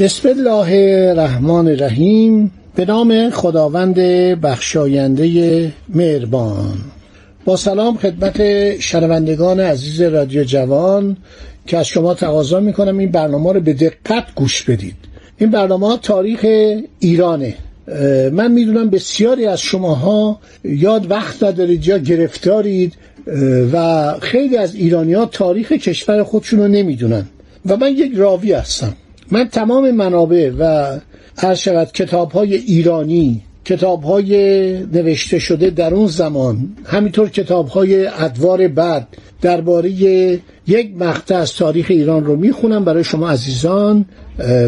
بسم الله الرحمن الرحیم. به نام خداوند بخشاینده مهربان. با سلام خدمت شنوندگان عزیز رادیو جوان که از شما تقاضا می‌کنم این برنامه رو به دقت گوش بدید. این برنامه تاریخ ایرانه. من می‌دونم بسیاری از شماها یاد وقت ندارید یا گرفتارید و خیلی از ایرانی ها تاریخ کشور خودشون رو نمی‌دونن. و من یک راوی هستم. من تمام منابع و هر شود کتاب های ایرانی کتاب های نوشته شده در اون زمان همینطور کتاب های ادوار بعد درباره یک مقطع از تاریخ ایران رو می‌خونم برای شما عزیزان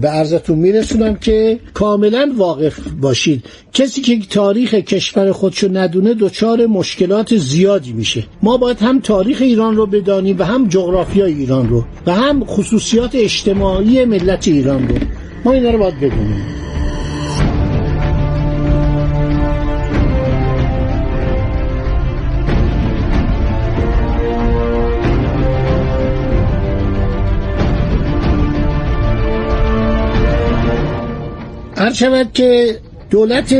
به عرضتون میرسونم که کاملا واقف باشید. کسی که تاریخ کشور خودشو ندونه دچار مشکلات زیادی میشه. ما باید هم تاریخ ایران رو بدانیم و هم جغرافیای ایران رو و هم خصوصیات اجتماعی ملت ایران رو. ما اینا رو باید بدونیم. هر شود که دولت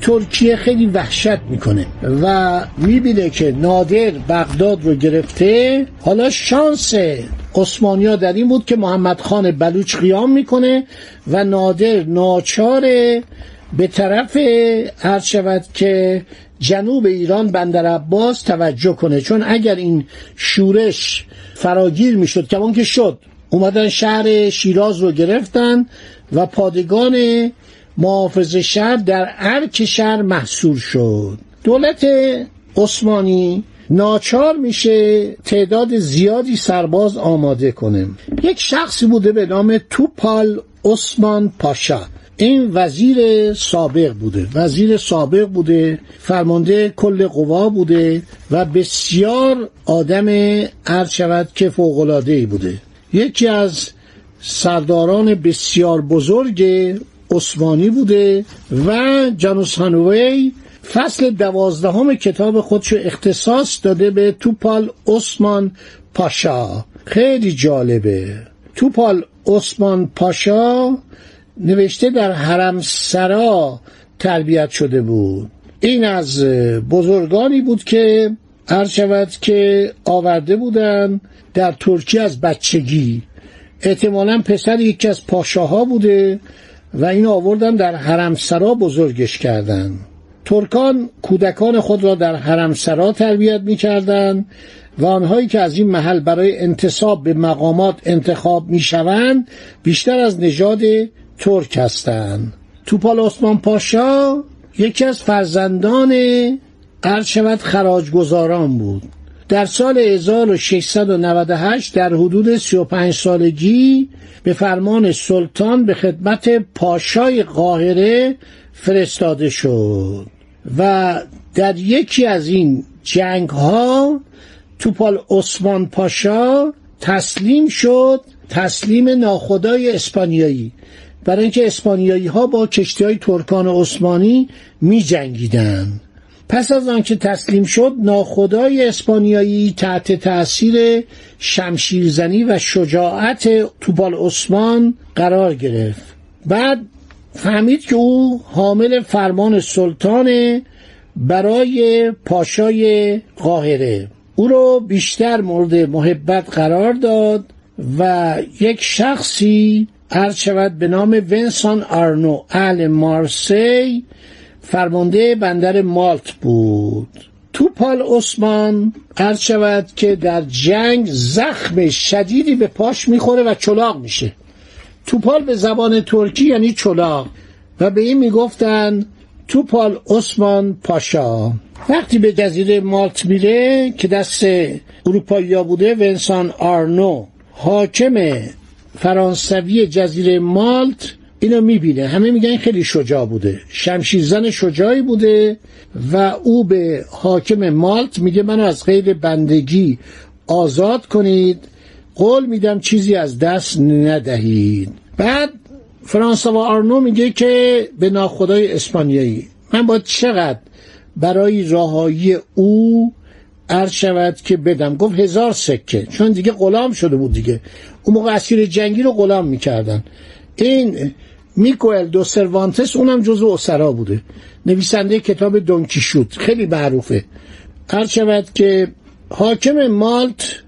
ترکیه خیلی وحشت می‌کنه و می‌بینه که نادر بغداد رو گرفته. حالا شانس عثمانیا در این بود که محمد خان بلوچ قیام می‌کنه و نادر ناچار به طرف هر شود که جنوب ایران بندر عباس توجه کنه. چون اگر این شورش فراگیر می‌شد که که شد اومدن شهر شیراز رو گرفتن و پادگان محافظ شهر در ارک شهر محصول شد. دولت عثمانی ناچار میشه تعداد زیادی سرباز آماده کنه. یک شخصی بوده به نام توپال عثمان پاشا. این وزیر سابق بوده. وزیر سابق بوده فرمانده کل قوا بوده و بسیار آدم عرض شود که فوقلادهی بوده. یکی از سرداران بسیار بزرگ عثمانی بوده و جانوس هانوی فصل دوازدهم کتاب خودشو اختصاص داده به توپال عثمان پاشا. خیلی جالبه. توپال عثمان پاشا نوشته در حرم سرا تربیت شده بود. این از بزرگانی بود که هر شود که آورده بودن در ترکیه از بچگی. احتمالا پسر یکی از پاشاها بوده و این آوردن در حرمسرا بزرگش کردن. ترکان کودکان خود را در حرمسرا تربیت می کردن و آنهایی که از این محل برای انتصاب به مقامات انتخاب می شوند بیشتر از نژاد ترک هستند. توپال عثمان پاشا یکی از فرزندان عرض شود خراجگزاران بود. در سال 1698 در حدود 35 سالگی به فرمان سلطان به خدمت پاشای قاهره فرستاده شد و در یکی از این جنگ ها توپال عثمان پاشا تسلیم شد تسلیم ناخدای اسپانیایی برای اینکه اسپانیایی ها با کشتی های ترکان عثمانی می جنگیدن. پس از آنکه تسلیم شد ناخدای اسپانیایی تحت تأثیر شمشیرزنی و شجاعت توپال عثمان قرار گرفت. بعد فهمید که او حامل فرمان سلطان برای پاشای قاهره. او رو بیشتر مورد محبت قرار داد و یک شخصی عرض شود به نام ونسان آرنو اهل مارسی فرمانده بندر مالت بود. توپال عثمان عرض شود که در جنگ زخم شدیدی به پاش می‌خوره و چلاق میشه. توپال به زبان ترکی یعنی چلاق و به این می‌گفتن توپال عثمان پاشا. وقتی به جزیره مالت میره که دست اروپایی بوده ونسان آرنو حاکم فرانسوی جزیره مالت اینو می‌بینه. همه میگن خیلی شجاع بوده. شمشیرزن شجاعی بوده و او به حاکم مالت میگه منو از قید بندگی آزاد کنید. قول میدم چیزی از دست ندهید. بعد فرانسوا آرنو میگه که به ناخدای اسپانیایی من با چقدر برای راهایی او عرض شود که بدم؟ گفت هزار سکه. چون دیگه غلام شده بود دیگه. اون موقع اسیر جنگی رو غلام می‌کردن. این میکوئل دو سروانتس اونم جزو اسرا بوده. نویسنده کتاب دونکی شود خیلی معروفه. عرض شود که حاکم مالت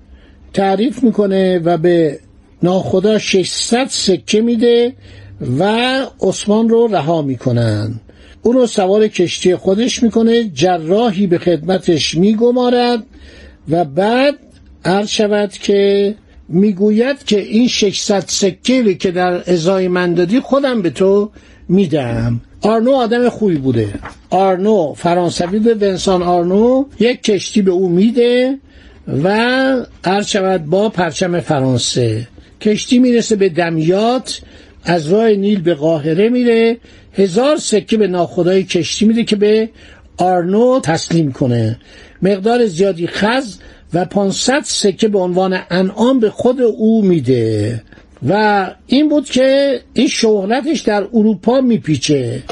تعریف می‌کنه و به ناخدا 600 سکه میده و عثمان رو رها می‌کنن. او رو سوار کشتی خودش می‌کنه جراحی به خدمتش میگمارد و بعد عرض شود که می‌گوید که این 600 سکه که در ازای من دادی خودم به تو میدم. آرنو آدم خوبی بوده. آرنو فرانسوی به ونسان آرنو یک کشتی به او میده و عرض شود با پرچم فرانسه. کشتی می‌رسه به دمیات از راه نیل به قاهره میره. هزار سکه به ناخدای کشتی میده که به آرنو تسلیم کنه. مقدار زیادی خز و 500 سکه به عنوان انعام به خود او میده. و این بود که این شهرتش در اروپا میپیچه.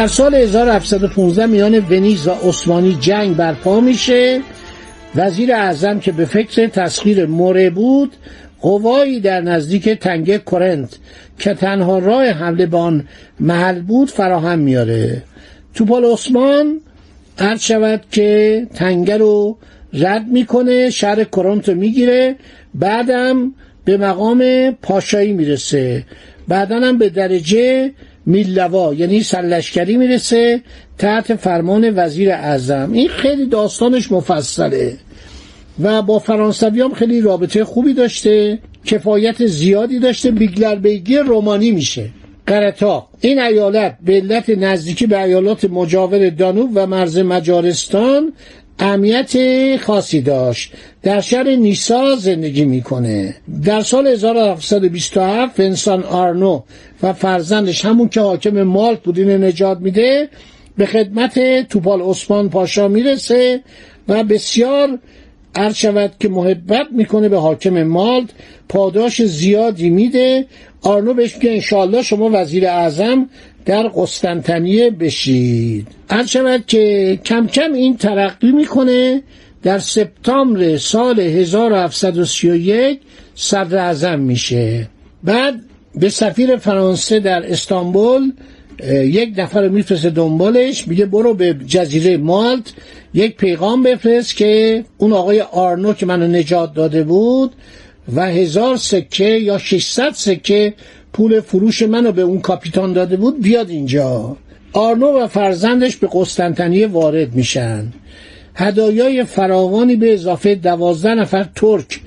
در سال 1715 میان ونیز و عثمانی جنگ برپا میشه. وزیر اعظم که به فکر تسخیر موره بود قوایی در نزدیک تنگه کرنت که تنها راه حمله به آن محل بود فراهم میاره. توپال عثمان عرض شود که تنگه رو رد می‌کنه شهر کرنت رو می‌گیره بعدم به مقام پاشایی می‌رسه. بعدا هم به درجه میلوا یعنی سلشکری می‌رسه تحت فرمان وزیر اعظم. این خیلی داستانش مفصله و با فرانسوی هم خیلی رابطه خوبی داشته کفایت زیادی داشته بیگلر بیگی رومانی میشه. قرتا این ایالت به علت نزدیکی به ایالات مجاور دانوب و مرز مجارستان اهمیت خاصی داشت. در شهر نیسا زندگی می‌کنه. در سال 1727 فنسان آرنو و فرزندش همون که حاکم مالت بود نجات میده به خدمت توپال عثمان پاشا می‌رسه و بسیار عرض شود که محبت می‌کنه به حاکم مالت پاداش زیادی میده. آرنو بهش میگه انشالله شما وزیر اعظم در قسطنطنیه بشید. عرض شود که کم کم این ترقی می‌کنه در سپتامبر سال 1731 صدر اعظم میشه. بعد به سفیر فرانسه در استانبول یک نفر میفرسته دنبالش میگه برو به جزیره مالت. یک پیغام بفرست که اون آقای آرنو که منو نجات داده بود و هزار سکه یا 600 سکه پول فروش منو به اون کاپیتان داده بود بیاد اینجا. آرنو و فرزندش به قسطنطنیه وارد میشن. هدایای فراوانی به اضافه دوازده نفر ترک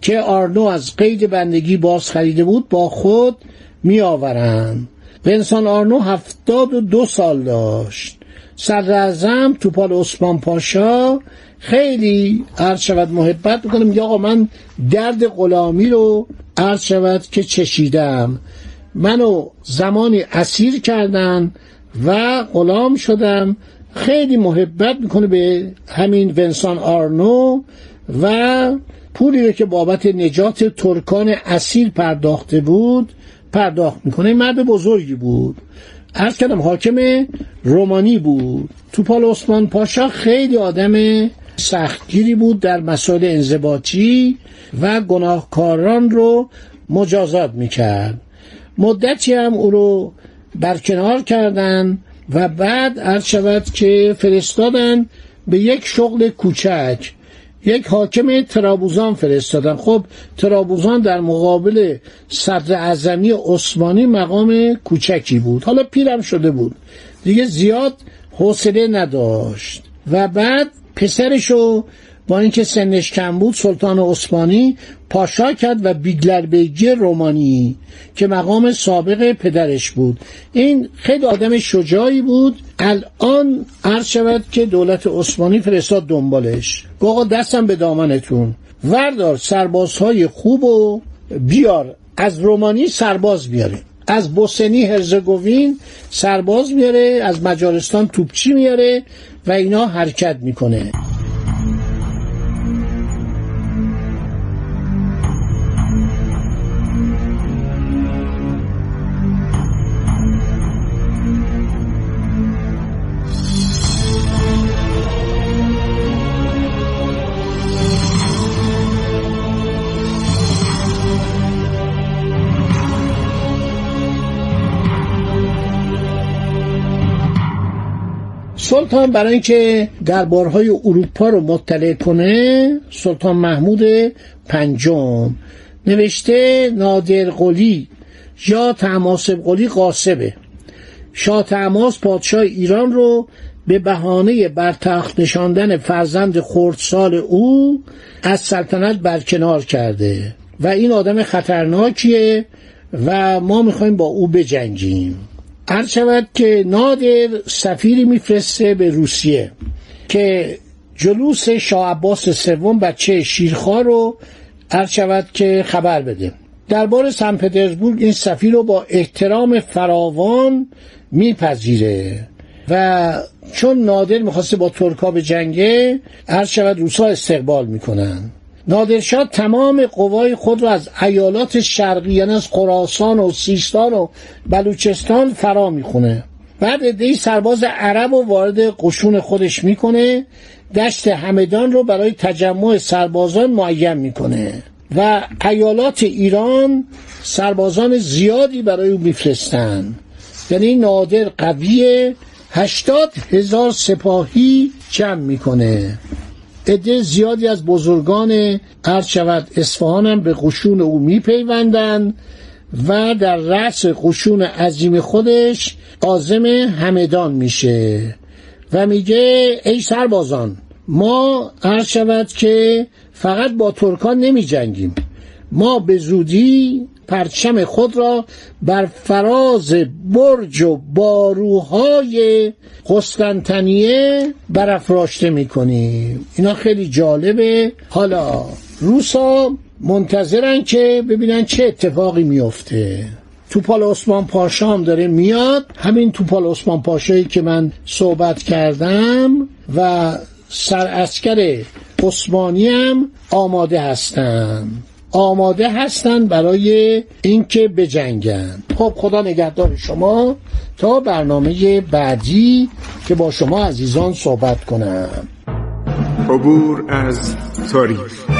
که آرنو از قید بندگی باز خریده بود با خود می آورند ونسان آرنو هفتاد و دو سال داشت. صدر توپال عثمان پاشا خیلی عرض شود محبت می‌کنه. میگه آقا من درد غلامی رو عرض شود که چشیدم. منو زمانی اسیر کردن و غلام شدم. خیلی محبت می‌کنه به همین ونسان آرنو و پولی رو که بابت نجات ترکان اسیر پرداخته بود پرداخت می‌کنه. مرد بزرگی بود. ارز کردم حاکم رومانی بود. توپال عثمان پاشا خیلی آدم سختگیری بود در مسائل انضباطی و گناهکاران رو مجازات می‌کرد. مدتی هم او رو برکنار کردن و بعد عرض شود که فرستادن به یک شغل کوچک. یک حاکم ترابوزان فرستادن. خب ترابوزان در مقابل صدر اعظمی عثمانی مقام کوچکی بود. حالا پیرم شده بود. دیگه زیاد حوصله نداشت. و بعد پسرشو با اینکه سنش کم بود سلطان عثمانی پاشا کرد و بیگلر بیگی رومانی که مقام سابق پدرش بود. این خیلی آدم شجاعی بود. الان عرض شود که دولت عثمانی فرستاد دنبالش. گوه دستم به دامنتون. وردار سربازهای خوب و بیار. از رومانی سرباز بیاره. از بوسنی هرزگوین سرباز میاره از مجارستان توپچی میاره. و اینا حرکت می‌کنه. سلطان برای اینکه دربارهای اروپا رو مطلع کنه سلطان محمود پنجم. نوشته نادر قلی یا تماسب قلی قاسبه. شاه تماس پادشاه ایران رو به بهانه بر تخت نشاندن فرزند خردسال او از سلطنت برکنار کرده. و این آدم خطرناکیه و ما می‌خوایم با او بجنگیم. هر شود که نادر سفیری میفرسته به روسیه که جلوس شاه عباس سوم بچه شیرخواه رو هر شود که خبر بده. دربار سن پترزبورگ این سفیر رو با احترام فراوان میپذیره و چون نادر می‌خواسته با ترکا به جنگه هر شود روسا استقبال می‌کنن. نادرشاه تمام قوای خود را از ایالات شرقی یعنی از خراسان و سیستان و بلوچستان فرا می‌خونه. بعد ادهی سرباز عرب و وارد قشون خودش می‌کنه. دشت همدان رو برای تجمع سربازان معین می‌کنه. و ایالات ایران سربازان زیادی برای او میفرستن. یعنی نادر قویه هشتاد هزار سپاهی جمع می‌کنه. عده زیادی از بزرگان عرض شود. اصفهان هم به قشون او میپیوندند و در رأس قشون عظیم خودش عازم همدان میشه و میگه ای سربازان ما عرض شود که فقط با ترکان نمی جنگیم ما به زودی پرچم خود را بر فراز برج و باروهای قسطنطنیه برافراشته می‌کنیم. اینا خیلی جالبه. حالا روسا منتظرن که ببینن چه اتفاقی میفته توپال عثمان پاشا هم داره میاد. همین توپال عثمان پاشایی که من صحبت کردم و سر اسکر عثمانی هم آماده هستن آماده هستند برای اینکه بجنگن. خب خدا نگهدار شما. تا برنامه بعدی که با شما عزیزان صحبت کنم. عبور از تاریخ.